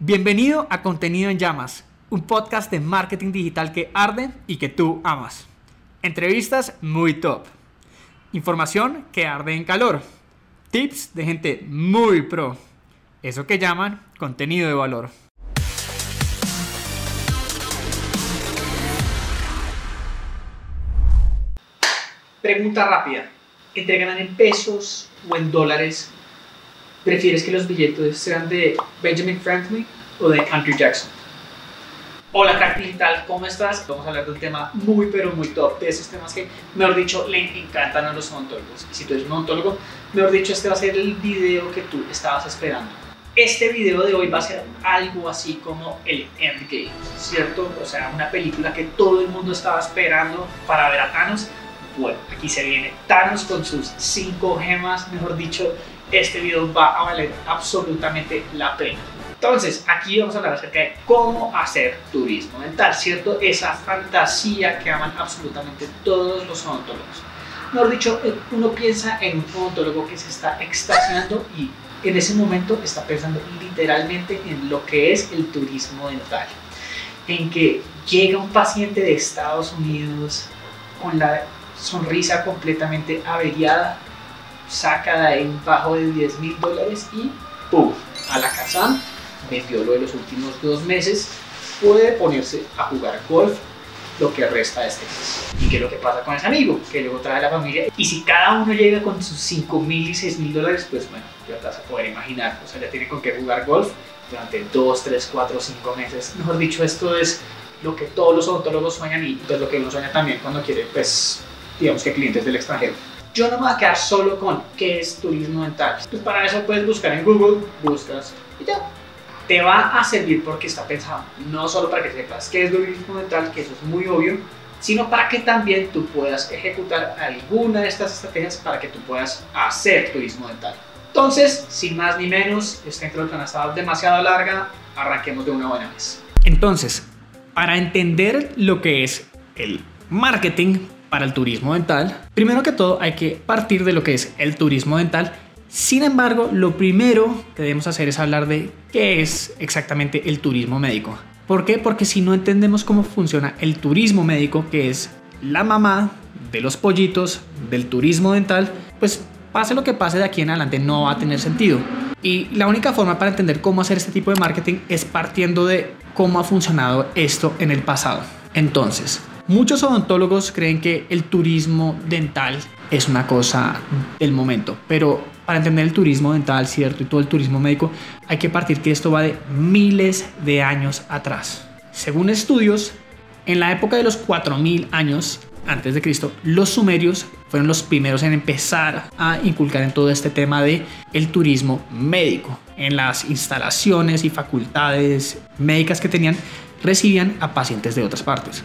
Bienvenido a Contenido en Llamas, un podcast de marketing digital que arde y que tú amas. Entrevistas muy top. Información que arde en calor. Tips de gente muy pro. Eso que llaman contenido de valor. Pregunta rápida. ¿Entre ganan en pesos o en dólares? ¿Prefieres que los billetes sean de Benjamin Franklin o de Andrew Jackson? Hola crack digital, ¿cómo estás? Vamos a hablar de un tema muy pero muy top, de esos temas que, mejor dicho, le encantan a los odontólogos. Y si tú eres un odontólogo, mejor dicho, este va a ser el video que tú estabas esperando. Este video de hoy va a ser algo así como el Endgame, ¿cierto? O sea, una película que todo el mundo estaba esperando para ver a Thanos. Bueno, aquí se viene Thanos con sus cinco gemas, mejor dicho, este video va a valer absolutamente la pena. Entonces, aquí vamos a hablar acerca de cómo hacer turismo mental, ¿cierto? Esa fantasía que aman absolutamente todos los odontólogos. Mejor dicho, eh, uno piensa en un odontólogo que se está extasiando y en ese momento está pensando literalmente en lo que es el turismo dental. En que llega un paciente de Estados Unidos con la sonrisa completamente averiada, saca de un bajo de 10 mil dólares y ¡pum! a la casa, metió lo de los últimos dos meses, puede ponerse a jugar golf lo que resta de este mes. ¿Y qué es lo que pasa con ese amigo? Que luego trae a la familia. Y si cada uno llega con sus 5 mil y 6 mil dólares, pues bueno, ya te vas a poder imaginar. O sea, ya tiene con qué jugar golf durante 2, 3, 4, 5 meses. Mejor dicho, esto es lo que todos los odontólogos sueñan y pues lo que uno sueña también cuando quiere, pues, digamos que clientes del extranjero. Yo no me voy a quedar solo con qué es turismo dental. Pues para eso puedes buscar en Google, buscas y ya. Te va a servir porque está pensado no solo para que sepas qué es turismo dental, que eso es muy obvio, sino para que también tú puedas ejecutar alguna de estas estrategias para que tú puedas hacer turismo dental. Entonces, sin más ni menos, esta introducción ha estado demasiado larga, arranquemos de una buena vez. Entonces, para entender lo que es el marketing para el turismo dental, primero que todo hay que partir de lo que es el turismo dental. Sin embargo, lo primero que debemos hacer es hablar de qué es exactamente el turismo médico. ¿Por qué? Porque si no entendemos cómo funciona el turismo médico, que es la mamá de los pollitos del turismo dental, pues pase lo que pase de aquí en adelante no va a tener sentido. Y la única forma para entender cómo hacer este tipo de marketing es partiendo de cómo ha funcionado esto en el pasado. Entonces, Muchos odontólogos creen que el turismo dental es una cosa del momento, pero para entender el turismo dental, cierto, y todo el turismo médico, hay que partir que esto va de miles de años atrás. Según estudios, en la época de los 4000 años antes de Cristo, los sumerios fueron los primeros en empezar a inculcar en todo este tema de el turismo médico. En las instalaciones y facultades médicas que tenían, recibían a pacientes de otras partes.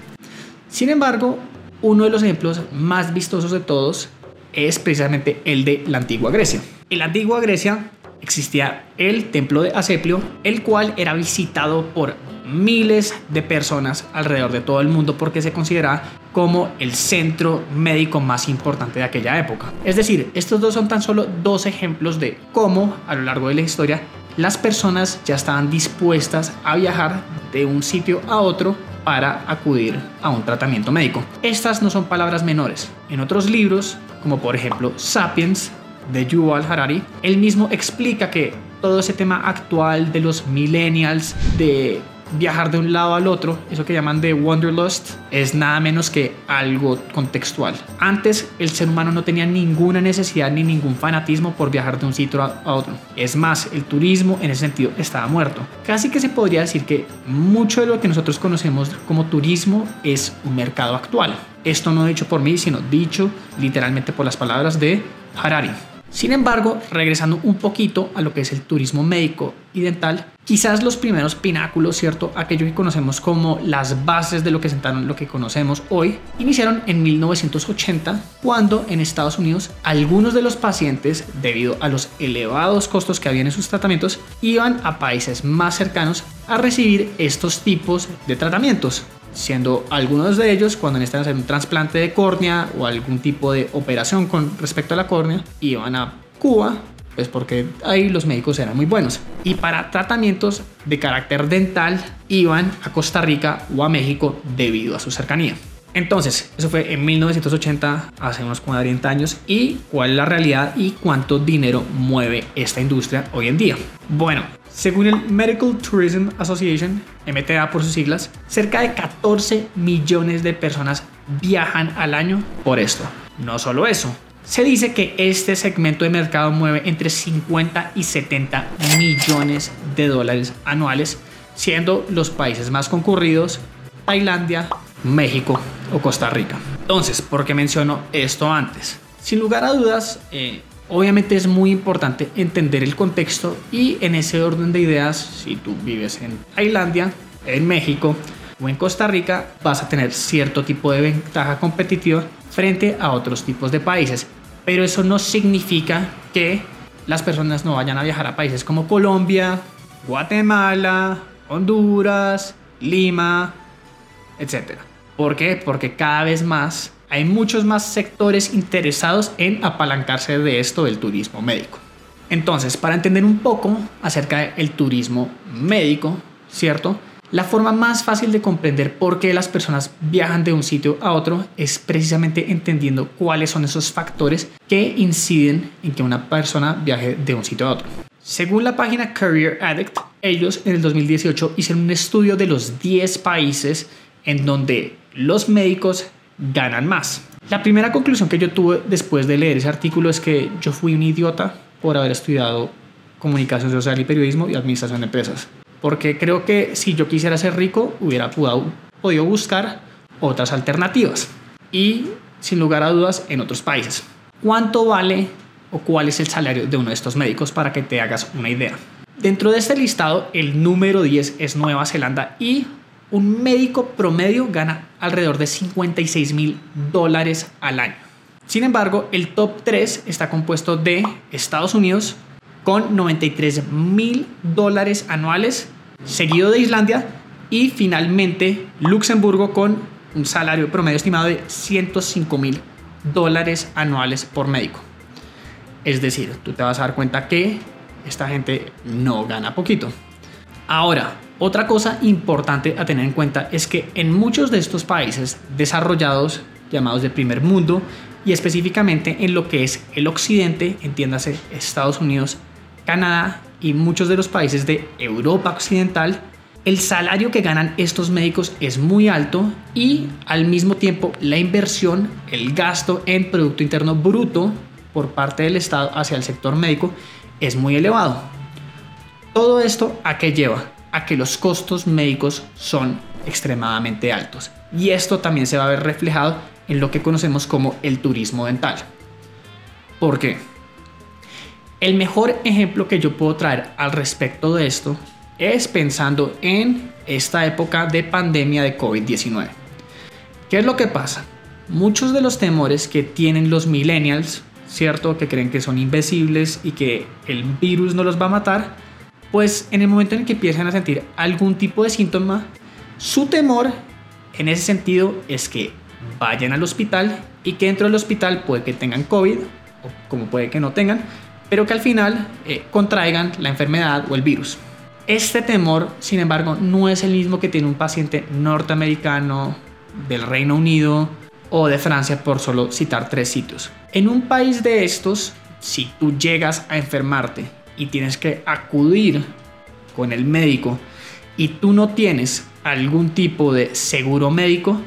Sin embargo, uno de los ejemplos más vistosos de todos es precisamente el de la antigua Grecia. En la antigua Grecia existía el templo de Asclepio, el cual era visitado por miles de personas alrededor de todo el mundo porque se considera como el centro médico más importante de aquella época. Es decir, estos dos son tan solo dos ejemplos de cómo a lo largo de la historia las personas ya estaban dispuestas a viajar de un sitio a otro para acudir a un tratamiento médico. Estas no son palabras menores. En otros libros, como por ejemplo Sapiens de Yuval Harari, él mismo explica que todo ese tema actual de los millennials, de viajar de un lado al otro, eso que llaman de wanderlust, es nada menos que algo contextual. Antes el ser humano no tenía ninguna necesidad ni ningún fanatismo por viajar de un sitio a otro. Es más, el turismo en ese sentido estaba muerto. Casi que se podría decir que mucho de lo que nosotros conocemos como turismo es un mercado actual. Esto no dicho por mí, sino dicho literalmente por las palabras de Harari. Sin embargo, regresando un poquito a lo que es el turismo médico y dental, quizás los primeros pináculos, ¿cierto? Aquello que conocemos como las bases de lo que sentaron lo que conocemos hoy, iniciaron en 1980, cuando en Estados Unidos algunos de los pacientes, debido a los elevados costos que habían en sus tratamientos, iban a países más cercanos a recibir estos tipos de tratamientos siendo algunos de ellos cuando necesitan hacer un trasplante de córnea o algún tipo de operación con respecto a la córnea, iban a Cuba pues porque ahí los médicos eran muy buenos. Y para tratamientos de carácter dental iban a Costa Rica o a México debido a su cercanía. Entonces, eso fue en 1980, hace unos 40 años, y cuál es la realidad y cuánto dinero mueve esta industria hoy en día. Bueno, según el Medical Tourism Association, MTA por sus siglas, cerca de 14 millones de personas viajan al año por esto. No solo eso, se dice que este segmento de mercado mueve entre 50 y 70 millones de dólares anuales, siendo los países más concurridos Tailandia, México o Costa Rica. Entonces, ¿por qué menciono esto antes? Sin lugar a dudas, eh, obviamente es muy importante entender el contexto y en ese orden de ideas, si tú vives en Tailandia, en México o en Costa Rica, vas a tener cierto tipo de ventaja competitiva frente a otros tipos de países. Pero eso no significa que las personas no vayan a viajar a países como Colombia, Guatemala, Honduras, Lima, etc. ¿Por qué? Porque cada vez más hay muchos más sectores interesados en apalancarse de esto del turismo médico. Entonces, para entender un poco acerca del turismo médico, ¿cierto? La forma más fácil de comprender por qué las personas viajan de un sitio a otro es precisamente entendiendo cuáles son esos factores que inciden en que una persona viaje de un sitio a otro. Según la página Career Addict, ellos en el 2018 hicieron un estudio de los 10 países en donde los médicos ganan más. La primera conclusión que yo tuve después de leer ese artículo es que yo fui un idiota por haber estudiado comunicación social y periodismo y administración de empresas porque creo que si yo quisiera ser rico hubiera podido buscar otras alternativas y sin lugar a dudas en otros países. ¿Cuánto vale o cuál es el salario de uno de estos médicos para que te hagas una idea? Dentro de este listado, el número 10 es Nueva Zelanda y un médico promedio gana alrededor de 56 mil dólares al año. Sin embargo, el top 3 está compuesto de Estados Unidos, con 93 mil dólares anuales, seguido de Islandia y finalmente Luxemburgo con un salario promedio estimado de 105 mil dólares anuales por médico. Es decir, tú te vas a dar cuenta que esta gente no gana poquito. Ahora, otra cosa importante a tener en cuenta es que en muchos de estos países desarrollados, llamados de primer mundo, y específicamente en lo que es el occidente, entiéndase Estados Unidos, Canadá y muchos de los países de Europa Occidental, el salario que ganan estos médicos es muy alto y al mismo tiempo la inversión, el gasto en Producto Interno Bruto por parte del Estado hacia el sector médico es muy elevado. Todo esto a qué lleva? A que los costos médicos son extremadamente altos. Y esto también se va a ver reflejado en lo que conocemos como el turismo dental. ¿Por qué? El mejor ejemplo que yo puedo traer al respecto de esto es pensando en esta época de pandemia de COVID-19. ¿Qué es lo que pasa? Muchos de los temores que tienen los millennials, ¿cierto? Que creen que son invisibles y que el virus no los va a matar, pues en el momento en el que empiezan a sentir algún tipo de síntoma, su temor en ese sentido es que vayan al hospital y que dentro del hospital puede que tengan COVID o como puede que no tengan, pero que al final eh, contraigan la enfermedad o el virus. Este temor, sin embargo, no es el mismo que tiene un paciente norteamericano, del Reino Unido o de Francia, por solo citar tres sitios. En un país de estos, si tú llegas a enfermarte y tienes que acudir con el médico y tú no tienes algún tipo de seguro médico,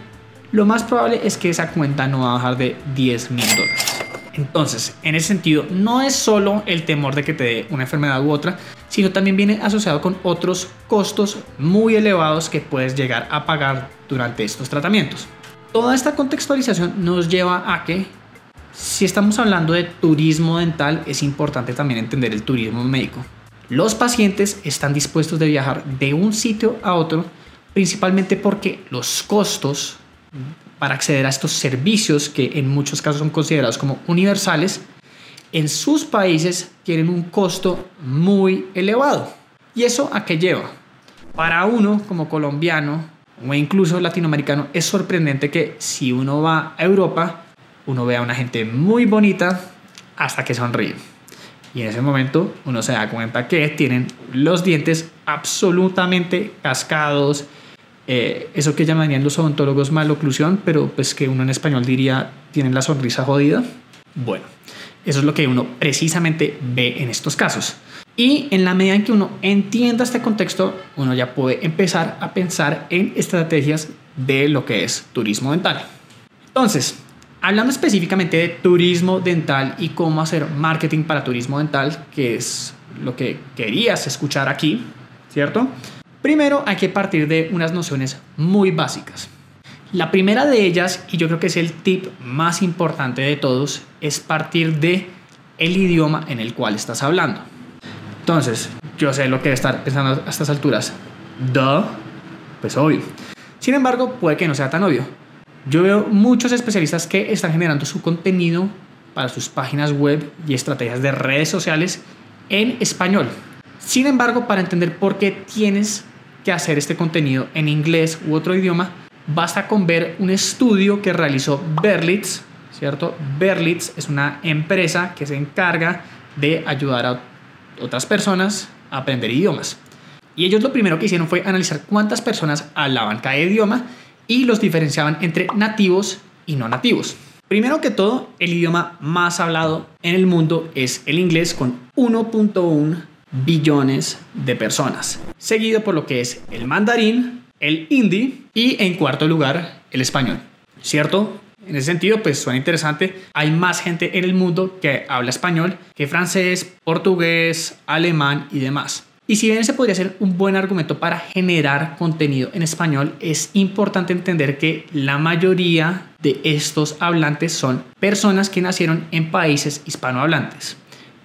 lo más probable es que esa cuenta no va a bajar de 10 mil dólares. Entonces, en ese sentido, no es solo el temor de que te dé una enfermedad u otra, sino también viene asociado con otros costos muy elevados que puedes llegar a pagar durante estos tratamientos. Toda esta contextualización nos lleva a que si estamos hablando de turismo dental, es importante también entender el turismo médico. Los pacientes están dispuestos de viajar de un sitio a otro, principalmente porque los costos para acceder a estos servicios que en muchos casos son considerados como universales, en sus países tienen un costo muy elevado. ¿Y eso a qué lleva? Para uno como colombiano o incluso latinoamericano es sorprendente que si uno va a Europa, uno vea a una gente muy bonita hasta que sonríe. Y en ese momento uno se da cuenta que tienen los dientes absolutamente cascados. eh, eso que llamarían los odontólogos maloclusión, pero pues que uno en español diría tienen la sonrisa jodida. Bueno, eso es lo que uno precisamente ve en estos casos. Y en la medida en que uno entienda este contexto, uno ya puede empezar a pensar en estrategias de lo que es turismo dental. Entonces, hablando específicamente de turismo dental y cómo hacer marketing para turismo dental, que es lo que querías escuchar aquí, ¿cierto? Primero hay que partir de unas nociones muy básicas. La primera de ellas, y yo creo que es el tip más importante de todos, es partir de el idioma en el cual estás hablando. Entonces, yo sé lo que estar pensando a estas alturas. Duh, pues obvio. Sin embargo, puede que no sea tan obvio. Yo veo muchos especialistas que están generando su contenido para sus páginas web y estrategias de redes sociales en español. Sin embargo, para entender por qué tienes que hacer este contenido en inglés u otro idioma, basta con ver un estudio que realizó Berlitz, ¿cierto? Berlitz es una empresa que se encarga de ayudar a otras personas a aprender idiomas. Y ellos lo primero que hicieron fue analizar cuántas personas hablaban cada idioma y los diferenciaban entre nativos y no nativos. Primero que todo, el idioma más hablado en el mundo es el inglés con 1.1 billones de personas, seguido por lo que es el mandarín, el hindi y en cuarto lugar el español. ¿Cierto? En ese sentido, pues suena interesante. Hay más gente en el mundo que habla español que francés, portugués, alemán y demás. Y si bien ese podría ser un buen argumento para generar contenido en español, es importante entender que la mayoría de estos hablantes son personas que nacieron en países hispanohablantes.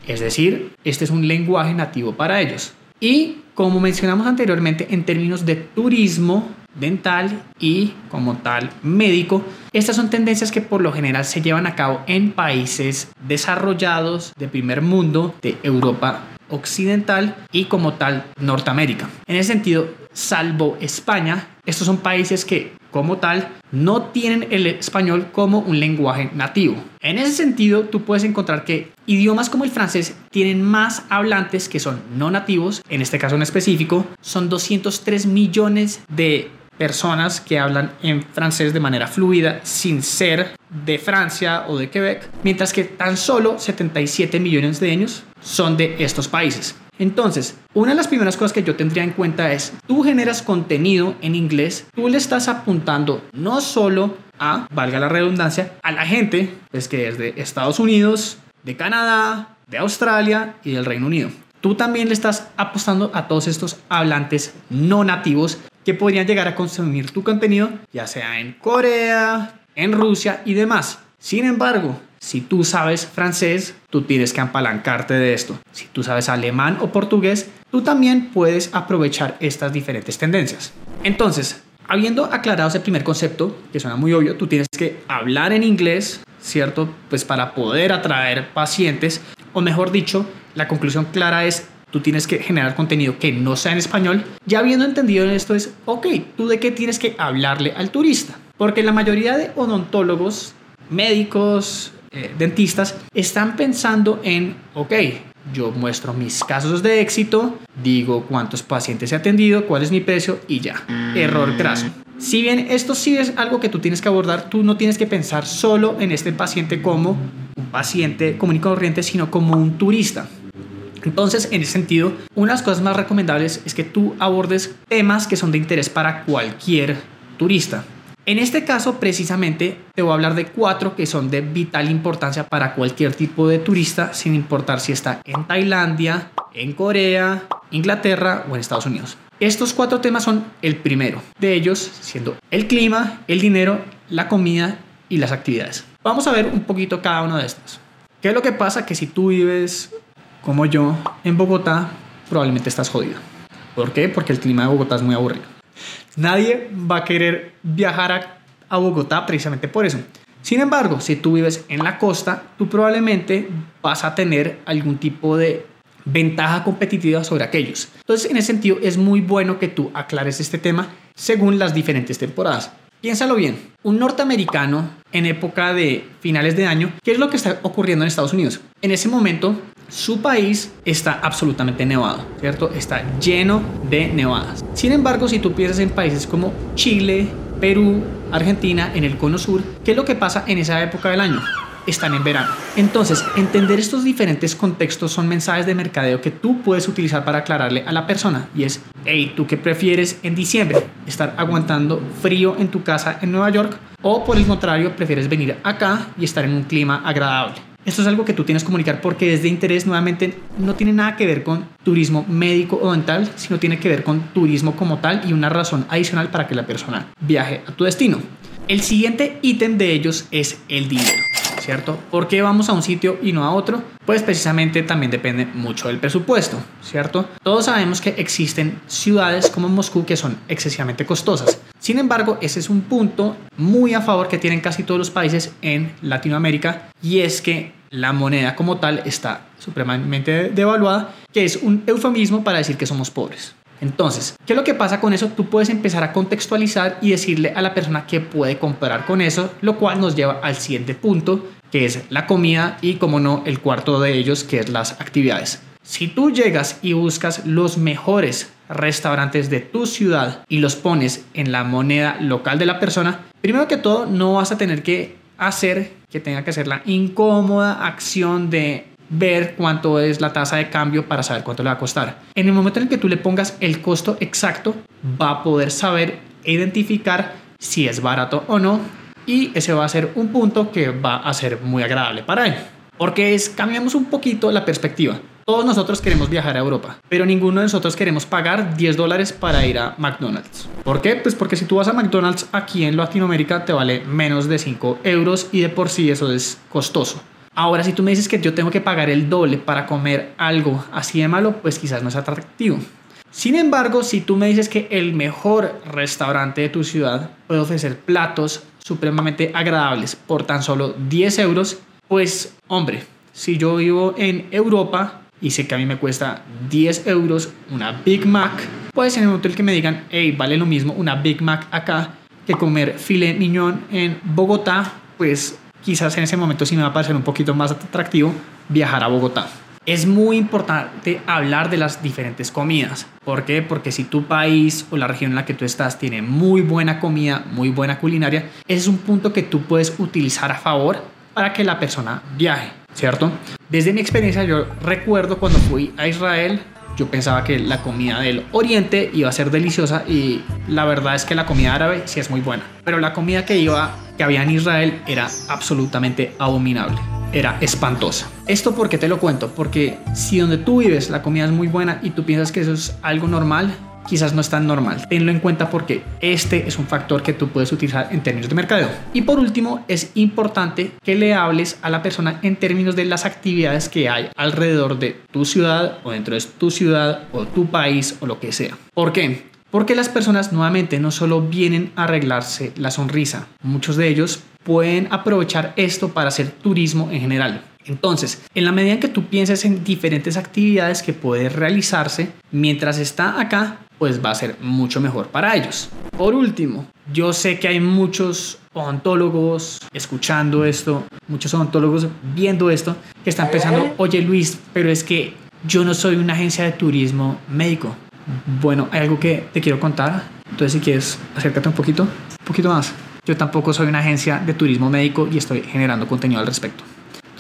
Es decir, este es un lenguaje nativo para ellos. Y como mencionamos anteriormente, en términos de turismo dental y como tal médico, estas son tendencias que por lo general se llevan a cabo en países desarrollados de primer mundo, de Europa occidental y como tal Norteamérica. En ese sentido, salvo España, estos son países que como tal no tienen el español como un lenguaje nativo. En ese sentido, tú puedes encontrar que idiomas como el francés tienen más hablantes que son no nativos, en este caso en específico, son 203 millones de personas que hablan en francés de manera fluida sin ser de Francia o de Quebec, mientras que tan solo 77 millones de ellos son de estos países. Entonces, una de las primeras cosas que yo tendría en cuenta es, tú generas contenido en inglés, tú le estás apuntando no solo a, valga la redundancia, a la gente pues, que es de Estados Unidos, de Canadá, de Australia y del Reino Unido. Tú también le estás apostando a todos estos hablantes no nativos que podrían llegar a consumir tu contenido, ya sea en Corea, en Rusia y demás. Sin embargo, si tú sabes francés, tú tienes que apalancarte de esto. Si tú sabes alemán o portugués, tú también puedes aprovechar estas diferentes tendencias. Entonces, habiendo aclarado ese primer concepto, que suena muy obvio, tú tienes que hablar en inglés, ¿cierto? Pues para poder atraer pacientes, o mejor dicho, la conclusión clara es tú tienes que generar contenido que no sea en español. Ya habiendo entendido esto es, ok, tú de qué tienes que hablarle al turista. Porque la mayoría de odontólogos, médicos, eh, dentistas, están pensando en, ok, yo muestro mis casos de éxito, digo cuántos pacientes he atendido, cuál es mi precio y ya. Error graso. Si bien esto sí es algo que tú tienes que abordar, tú no tienes que pensar solo en este paciente como un paciente común y corriente, sino como un turista. Entonces, en ese sentido, una de las cosas más recomendables es que tú abordes temas que son de interés para cualquier turista. En este caso, precisamente, te voy a hablar de cuatro que son de vital importancia para cualquier tipo de turista, sin importar si está en Tailandia, en Corea, Inglaterra o en Estados Unidos. Estos cuatro temas son el primero de ellos, siendo el clima, el dinero, la comida y las actividades. Vamos a ver un poquito cada uno de estos. ¿Qué es lo que pasa? Que si tú vives como yo en Bogotá, probablemente estás jodido. ¿Por qué? Porque el clima de Bogotá es muy aburrido. Nadie va a querer viajar a, a, Bogotá precisamente por eso. Sin embargo, si tú vives en la costa, tú probablemente vas a tener algún tipo de ventaja competitiva sobre aquellos. Entonces, en ese sentido, es muy bueno que tú aclares este tema según las diferentes temporadas. Piénsalo bien. Un norteamericano en época de finales de año, ¿qué es lo que está ocurriendo en Estados Unidos? En ese momento, su país está absolutamente nevado, ¿cierto? Está lleno de nevadas. Sin embargo, si tú piensas en países como Chile, Perú, Argentina, en el cono sur, ¿qué es lo que pasa en esa época del año? Están en verano. Entonces, entender estos diferentes contextos son mensajes de mercadeo que tú puedes utilizar para aclararle a la persona. Y es, hey, ¿tú qué prefieres en diciembre? ¿Estar aguantando frío en tu casa en Nueva York? ¿O por el contrario, prefieres venir acá y estar en un clima agradable? Esto es algo que tú tienes que comunicar porque es de interés nuevamente no tiene nada que ver con turismo médico o dental, sino tiene que ver con turismo como tal y una razón adicional para que la persona viaje a tu destino. El siguiente ítem de ellos es el dinero. ¿Cierto? ¿Por qué vamos a un sitio y no a otro? Pues precisamente también depende mucho del presupuesto, ¿cierto? Todos sabemos que existen ciudades como Moscú que son excesivamente costosas. Sin embargo, ese es un punto muy a favor que tienen casi todos los países en Latinoamérica y es que la moneda como tal está supremamente devaluada, que es un eufemismo para decir que somos pobres. Entonces, ¿qué es lo que pasa con eso? Tú puedes empezar a contextualizar y decirle a la persona que puede comprar con eso, lo cual nos lleva al siguiente punto, que es la comida y, como no, el cuarto de ellos, que es las actividades. Si tú llegas y buscas los mejores restaurantes de tu ciudad y los pones en la moneda local de la persona, primero que todo no vas a tener que hacer que tenga que hacer la incómoda acción de ver cuánto es la tasa de cambio para saber cuánto le va a costar. En el momento en el que tú le pongas el costo exacto, va a poder saber identificar si es barato o no y ese va a ser un punto que va a ser muy agradable para él. Porque es, cambiamos un poquito la perspectiva. Todos nosotros queremos viajar a Europa, pero ninguno de nosotros queremos pagar 10 dólares para ir a McDonald's. ¿Por qué? Pues porque si tú vas a McDonald's aquí en Latinoamérica te vale menos de 5 euros y de por sí eso es costoso. Ahora, si tú me dices que yo tengo que pagar el doble para comer algo así de malo, pues quizás no es atractivo. Sin embargo, si tú me dices que el mejor restaurante de tu ciudad puede ofrecer platos supremamente agradables por tan solo 10 euros, pues hombre, si yo vivo en Europa y sé que a mí me cuesta 10 euros una Big Mac, pues en el momento en que me digan, hey, vale lo mismo una Big Mac acá que comer filet mignon en Bogotá, pues quizás en ese momento sí me va a parecer un poquito más atractivo viajar a Bogotá. Es muy importante hablar de las diferentes comidas. ¿Por qué? Porque si tu país o la región en la que tú estás tiene muy buena comida, muy buena culinaria, ese es un punto que tú puedes utilizar a favor para que la persona viaje, ¿cierto? Desde mi experiencia yo recuerdo cuando fui a Israel, yo pensaba que la comida del oriente iba a ser deliciosa y la verdad es que la comida árabe sí es muy buena, pero la comida que iba que había en Israel era absolutamente abominable. Era espantosa. ¿Esto por qué te lo cuento? Porque si donde tú vives la comida es muy buena y tú piensas que eso es algo normal, quizás no es tan normal. Tenlo en cuenta porque este es un factor que tú puedes utilizar en términos de mercadeo. Y por último, es importante que le hables a la persona en términos de las actividades que hay alrededor de tu ciudad o dentro de tu ciudad o tu país o lo que sea. ¿Por qué? Porque las personas nuevamente no solo vienen a arreglarse la sonrisa, muchos de ellos pueden aprovechar esto para hacer turismo en general. Entonces, en la medida en que tú pienses en diferentes actividades que pueden realizarse mientras está acá, pues va a ser mucho mejor para ellos. Por último, yo sé que hay muchos odontólogos escuchando esto, muchos odontólogos viendo esto, que están pensando, oye Luis, pero es que yo no soy una agencia de turismo médico. Bueno, hay algo que te quiero contar. Entonces, si quieres, acércate un poquito, un poquito más. Yo tampoco soy una agencia de turismo médico y estoy generando contenido al respecto.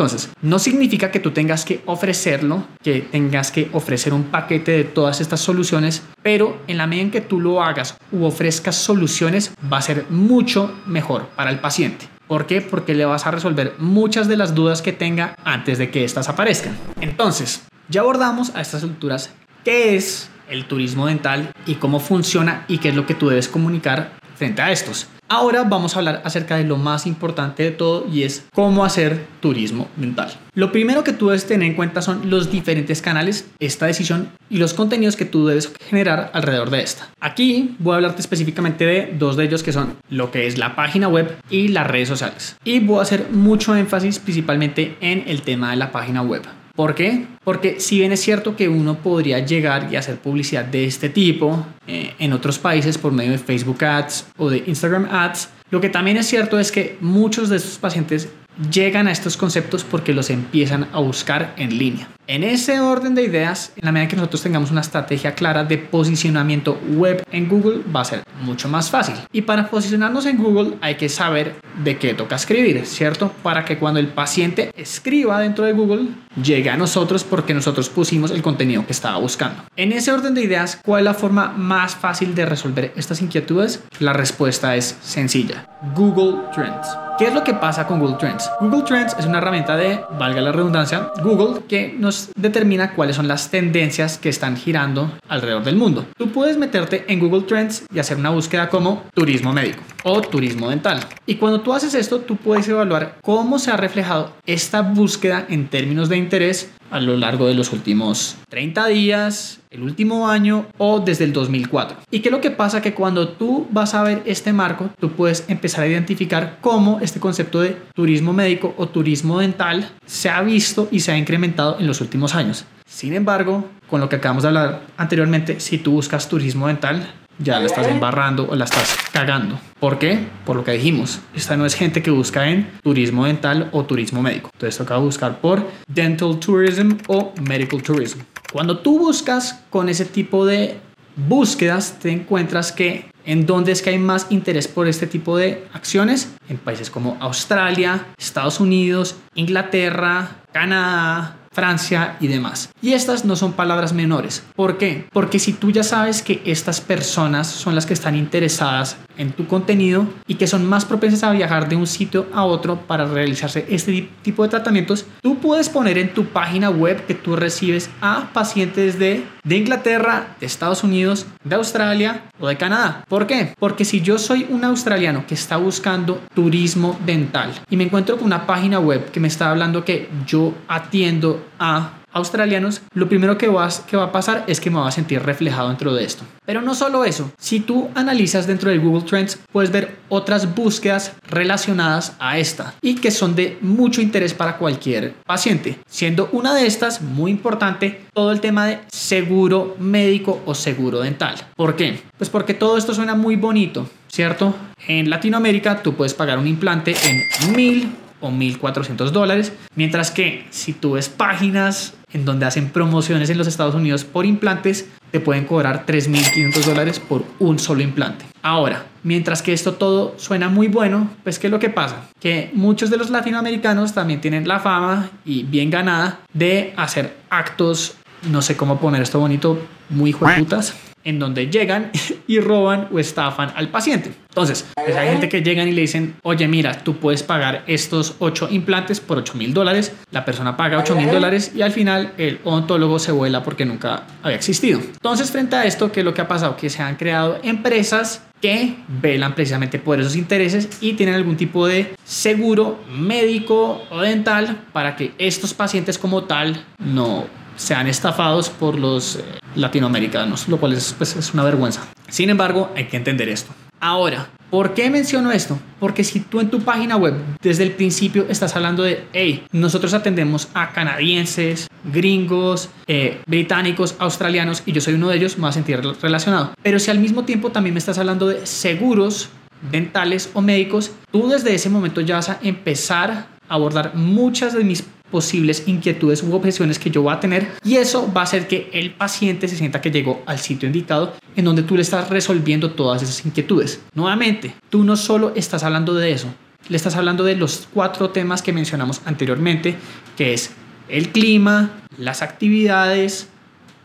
Entonces, no significa que tú tengas que ofrecerlo, que tengas que ofrecer un paquete de todas estas soluciones, pero en la medida en que tú lo hagas u ofrezcas soluciones, va a ser mucho mejor para el paciente. ¿Por qué? Porque le vas a resolver muchas de las dudas que tenga antes de que éstas aparezcan. Entonces, ya abordamos a estas alturas qué es el turismo dental y cómo funciona y qué es lo que tú debes comunicar frente a estos. Ahora vamos a hablar acerca de lo más importante de todo y es cómo hacer turismo dental. Lo primero que tú debes tener en cuenta son los diferentes canales, esta decisión y los contenidos que tú debes generar alrededor de esta. Aquí voy a hablarte específicamente de dos de ellos que son lo que es la página web y las redes sociales. Y voy a hacer mucho énfasis principalmente en el tema de la página web. ¿Por qué? Porque si bien es cierto que uno podría llegar y hacer publicidad de este tipo eh, en otros países por medio de Facebook Ads o de Instagram Ads. Lo que también es cierto es que muchos de estos pacientes llegan a estos conceptos porque los empiezan a buscar en línea. En ese orden de ideas, en la medida que nosotros tengamos una estrategia clara de posicionamiento web en Google, va a ser mucho más fácil. Y para posicionarnos en Google hay que saber de qué toca escribir, ¿cierto? Para que cuando el paciente escriba dentro de Google, llegue a nosotros porque nosotros pusimos el contenido que estaba buscando. En ese orden de ideas, ¿cuál es la forma más fácil de resolver estas inquietudes? La respuesta es sencilla. Google Trends. ¿Qué es lo que pasa con Google Trends? Google Trends es una herramienta de, valga la redundancia, Google que nos determina cuáles son las tendencias que están girando alrededor del mundo. Tú puedes meterte en Google Trends y hacer una búsqueda como turismo médico o turismo dental. Y cuando tú haces esto, tú puedes evaluar cómo se ha reflejado esta búsqueda en términos de interés a lo largo de los últimos 30 días, el último año o desde el 2004. ¿Y qué es lo que pasa? Que cuando tú vas a ver este marco, tú puedes empezar a identificar cómo este concepto de turismo médico o turismo dental se ha visto y se ha incrementado en los últimos años. Sin embargo, con lo que acabamos de hablar anteriormente, si tú buscas turismo dental, ya la estás embarrando o la estás cagando. ¿Por qué? Por lo que dijimos. Esta no es gente que busca en turismo dental o turismo médico. Entonces toca buscar por dental tourism o medical tourism. Cuando tú buscas con ese tipo de búsquedas, te encuentras que en dónde es que hay más interés por este tipo de acciones, en países como Australia, Estados Unidos, Inglaterra, Canadá, Francia y demás. Y estas no son palabras menores. ¿Por qué? Porque si tú ya sabes que estas personas son las que están interesadas en tu contenido y que son más propensas a viajar de un sitio a otro para realizarse este tipo de tratamientos, tú puedes poner en tu página web que tú recibes a pacientes de, Inglaterra, de Estados Unidos, de Australia o de Canadá. ¿Por qué? Porque si yo soy un australiano que está buscando turismo dental y me encuentro con una página web que me está hablando que yo atiendo a australianos, lo primero que, va a pasar es que me va a sentir reflejado dentro de esto. Pero no solo eso, si tú analizas dentro de Google Trends, puedes ver otras búsquedas relacionadas a esta y que son de mucho interés para cualquier paciente, siendo una de estas muy importante todo el tema de seguro médico o seguro dental. ¿Por qué? Pues porque todo esto suena muy bonito, ¿cierto? En Latinoamérica tú puedes pagar un implante en mil o 1.400 dólares, mientras que si tú ves páginas en donde hacen promociones en los Estados Unidos por implantes, te pueden cobrar 3.500 dólares por un solo implante. Ahora, mientras que esto todo suena muy bueno, pues ¿qué es lo que pasa? Que muchos de los latinoamericanos también tienen la fama y bien ganada de hacer actos, no sé cómo poner esto bonito, muy jueputas en donde llegan y roban o estafan al paciente. Entonces, pues hay gente que llegan y le dicen, oye, mira, tú puedes pagar estos 8 implantes por 8 mil dólares. La persona paga 8 mil dólares y al final el odontólogo se vuela porque nunca había existido. Entonces, frente a esto, ¿qué es lo que ha pasado? Que se han creado empresas que velan precisamente por esos intereses y tienen algún tipo de seguro médico o dental para que estos pacientes como tal no sean estafados por los eh, latinoamericanos, lo cual es, pues, es una vergüenza. Sin embargo, hay que entender esto. Ahora, ¿por qué menciono esto? Porque si tú en tu página web desde el principio estás hablando de, hey, nosotros atendemos a canadienses, gringos, eh, británicos, australianos, y yo soy uno de ellos, me va a sentir relacionado. Pero si al mismo tiempo también me estás hablando de seguros dentales o médicos, tú desde ese momento ya vas a empezar a abordar muchas de mis posibles inquietudes u objeciones que yo voy a tener y eso va a hacer que el paciente se sienta que llegó al sitio indicado en donde tú le estás resolviendo todas esas inquietudes. Nuevamente, tú no solo estás hablando de eso, le estás hablando de los cuatro temas que mencionamos anteriormente, que es el clima, las actividades,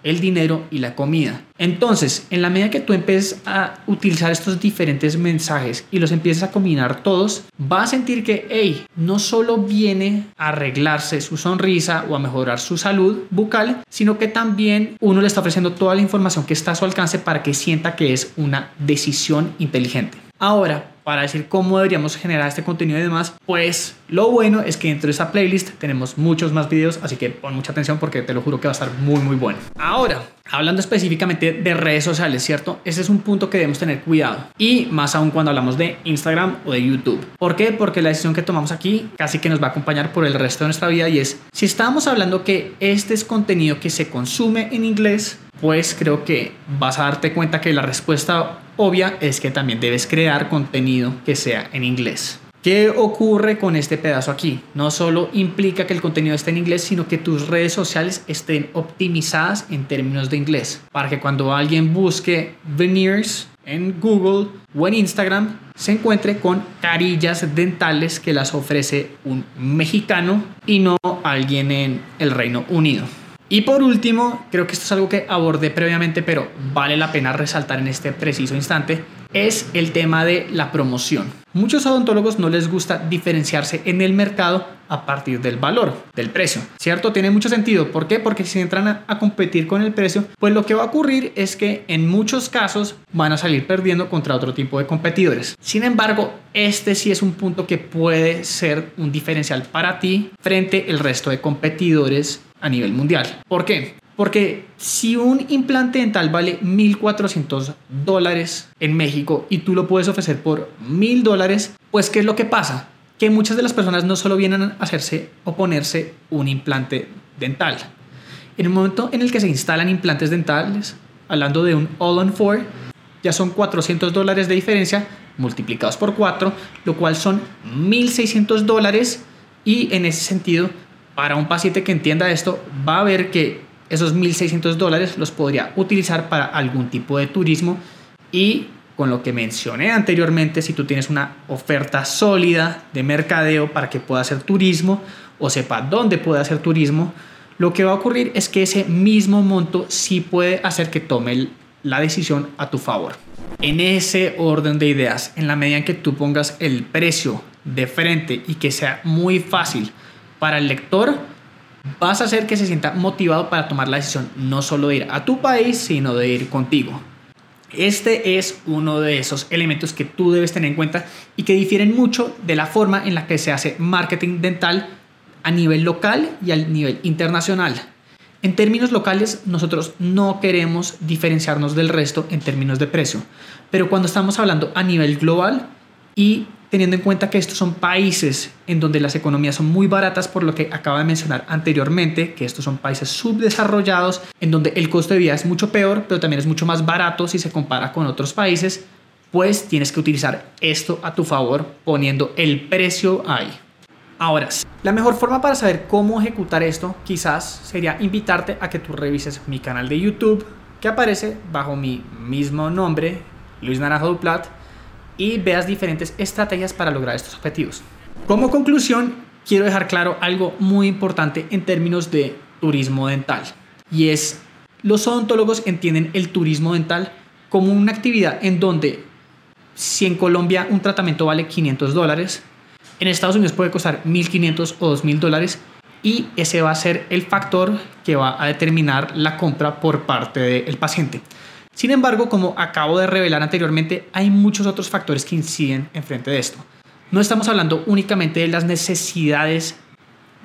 el dinero y la comida. Entonces, en la medida que tú empieces a utilizar estos diferentes mensajes y los empieces a combinar todos, va a sentir que, hey, no solo viene a arreglarse su sonrisa o a mejorar su salud bucal, sino que también uno le está ofreciendo toda la información que está a su alcance para que sienta que es una decisión inteligente. Ahora, para decir cómo deberíamos generar este contenido y demás, pues Lo bueno es que dentro de esa playlist tenemos muchos más videos, así que pon mucha atención porque te lo juro que va a estar muy muy bueno. Ahora, hablando específicamente de redes sociales, ¿cierto? Ese es un punto que debemos tener cuidado y más aún cuando hablamos de Instagram o de YouTube. ¿Por qué? Porque la decisión que tomamos aquí casi que nos va a acompañar por el resto de nuestra vida y es, si estamos hablando que este es contenido que se consume en inglés, pues creo que vas a darte cuenta que la respuesta obvia es que también debes crear contenido que sea en inglés. ¿Qué ocurre con este pedazo aquí? No solo implica que el contenido esté en inglés, sino que tus redes sociales estén optimizadas en términos de inglés. Para que cuando alguien busque veneers en Google o en Instagram, se encuentre con carillas dentales que las ofrece un mexicano y no alguien en el Reino Unido. Y por último, creo que esto es algo que abordé previamente, pero vale la pena resaltar en este preciso instante, es el tema de la promoción. Muchos odontólogos no les gusta diferenciarse en el mercado a partir del valor, del precio, ¿cierto? Tiene mucho sentido. ¿Por qué? Porque si entran a, a, competir con el precio, pues lo que va a ocurrir es que en muchos casos van a salir perdiendo contra otro tipo de competidores. Sin embargo, este sí es un punto que puede ser un diferencial para ti frente al resto de competidores a nivel mundial. ¿Por qué? Porque si un implante dental vale 1.400 dólares en México y tú lo puedes ofrecer por 1.000 dólares, pues ¿qué es lo que pasa? Que muchas de las personas no solo vienen a hacerse o ponerse un implante dental. En el momento en el que se instalan implantes dentales, hablando de un all-on-4, ya son 400 dólares de diferencia multiplicados por 4, lo cual son 1.600 dólares y en ese sentido para un paciente que entienda esto, va a ver que esos 1.600 dólares los podría utilizar para algún tipo de turismo y con lo que mencioné anteriormente, si tú tienes una oferta sólida de mercadeo para que pueda hacer turismo o sepa dónde puede hacer turismo, lo que va a ocurrir es que ese mismo monto sí puede hacer que tome la decisión a tu favor. En ese orden de ideas, en la medida en que tú pongas el precio de frente y que sea muy fácil para el lector, vas a hacer que se sienta motivado para tomar la decisión no solo de ir a tu país, sino de ir contigo. Este es uno de esos elementos que tú debes tener en cuenta y que difieren mucho de la forma en la que se hace marketing dental a nivel local y a nivel internacional. En términos locales, nosotros no queremos diferenciarnos del resto en términos de precio, pero cuando estamos hablando a nivel global y teniendo en cuenta que estos son países en donde las economías son muy baratas, por lo que acaba de mencionar anteriormente, que estos son países subdesarrollados, en donde el costo de vida es mucho peor, pero también es mucho más barato si se compara con otros países, pues tienes que utilizar esto a tu favor poniendo el precio ahí. Ahora, la mejor forma para saber cómo ejecutar esto quizás sería invitarte a que tú revises mi canal de YouTube que aparece bajo mi mismo nombre, Luis Naranjo Duplat, y veas diferentes estrategias para lograr estos objetivos. Como conclusión, quiero dejar claro algo muy importante en términos de turismo dental y es los odontólogos entienden el turismo dental como una actividad en donde si en Colombia un tratamiento vale 500 dólares, en Estados Unidos puede costar 1.500 o 2.000 dólares y ese va a ser el factor que va a determinar la compra por parte del paciente. Sin embargo, como acabo de revelar anteriormente, hay muchos otros factores que inciden en frente de esto. No estamos hablando únicamente de las necesidades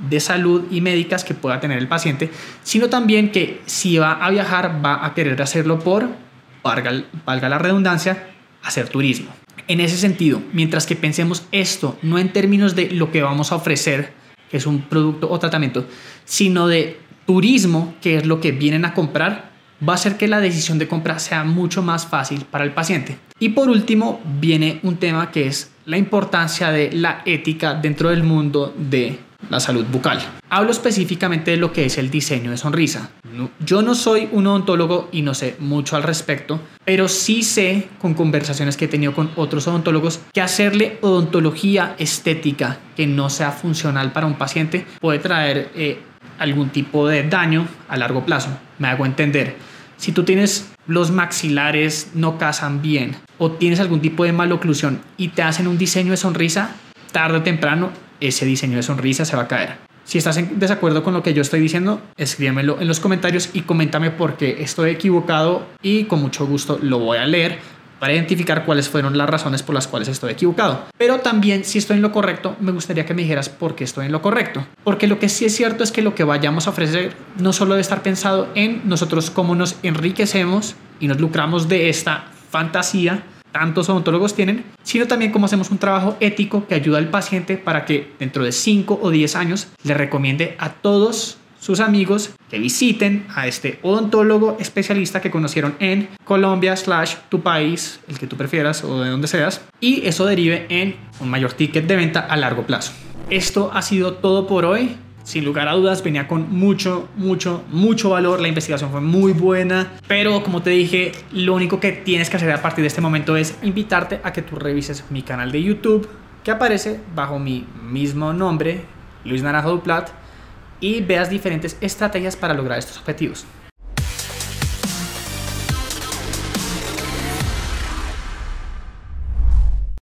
de salud y médicas que pueda tener el paciente, sino también que si va a viajar va a querer hacerlo por, valga, valga la redundancia, hacer turismo. En ese sentido, mientras que pensemos esto no en términos de lo que vamos a ofrecer, que es un producto o tratamiento, sino de turismo, que es lo que vienen a comprar, va a hacer que la decisión de compra sea mucho más fácil para el paciente. Y por último, viene un tema que es la importancia de la ética dentro del mundo de la salud bucal. Hablo específicamente de lo que es el diseño de sonrisa. Yo no soy un odontólogo y no sé mucho al respecto, pero sí sé con conversaciones que he tenido con otros odontólogos que hacerle odontología estética que no sea funcional para un paciente puede traer eh, algún tipo de daño a largo plazo. Me hago entender si tú tienes los maxilares no casan bien o tienes algún tipo de maloclusión y te hacen un diseño de sonrisa, tarde o temprano ese diseño de sonrisa se va a caer. Si estás en desacuerdo con lo que yo estoy diciendo, escríbemelo en los comentarios y coméntame por qué estoy equivocado y con mucho gusto lo voy a leer para identificar cuáles fueron las razones por las cuales estoy equivocado. Pero también si estoy en lo correcto, me gustaría que me dijeras por qué estoy en lo correcto. Porque lo que sí es cierto es que lo que vayamos a ofrecer no solo debe estar pensado en nosotros cómo nos enriquecemos y nos lucramos de esta fantasía, tantos odontólogos tienen, sino también cómo hacemos un trabajo ético que ayuda al paciente para que dentro de 5 o 10 años le recomiende a todos sus amigos que visiten a este odontólogo especialista que conocieron en Colombia slash tu país, el que tú prefieras o de donde seas, y eso derive en un mayor ticket de venta a largo plazo. Esto ha sido todo por hoy. Sin lugar a dudas, venía con mucho, mucho, mucho valor. La investigación fue muy buena. Pero como te dije, lo único que tienes que hacer a partir de este momento es invitarte a que tú revises mi canal de YouTube, que aparece bajo mi mismo nombre, Luis Naranjo Duplat y veas diferentes estrategias para lograr estos objetivos.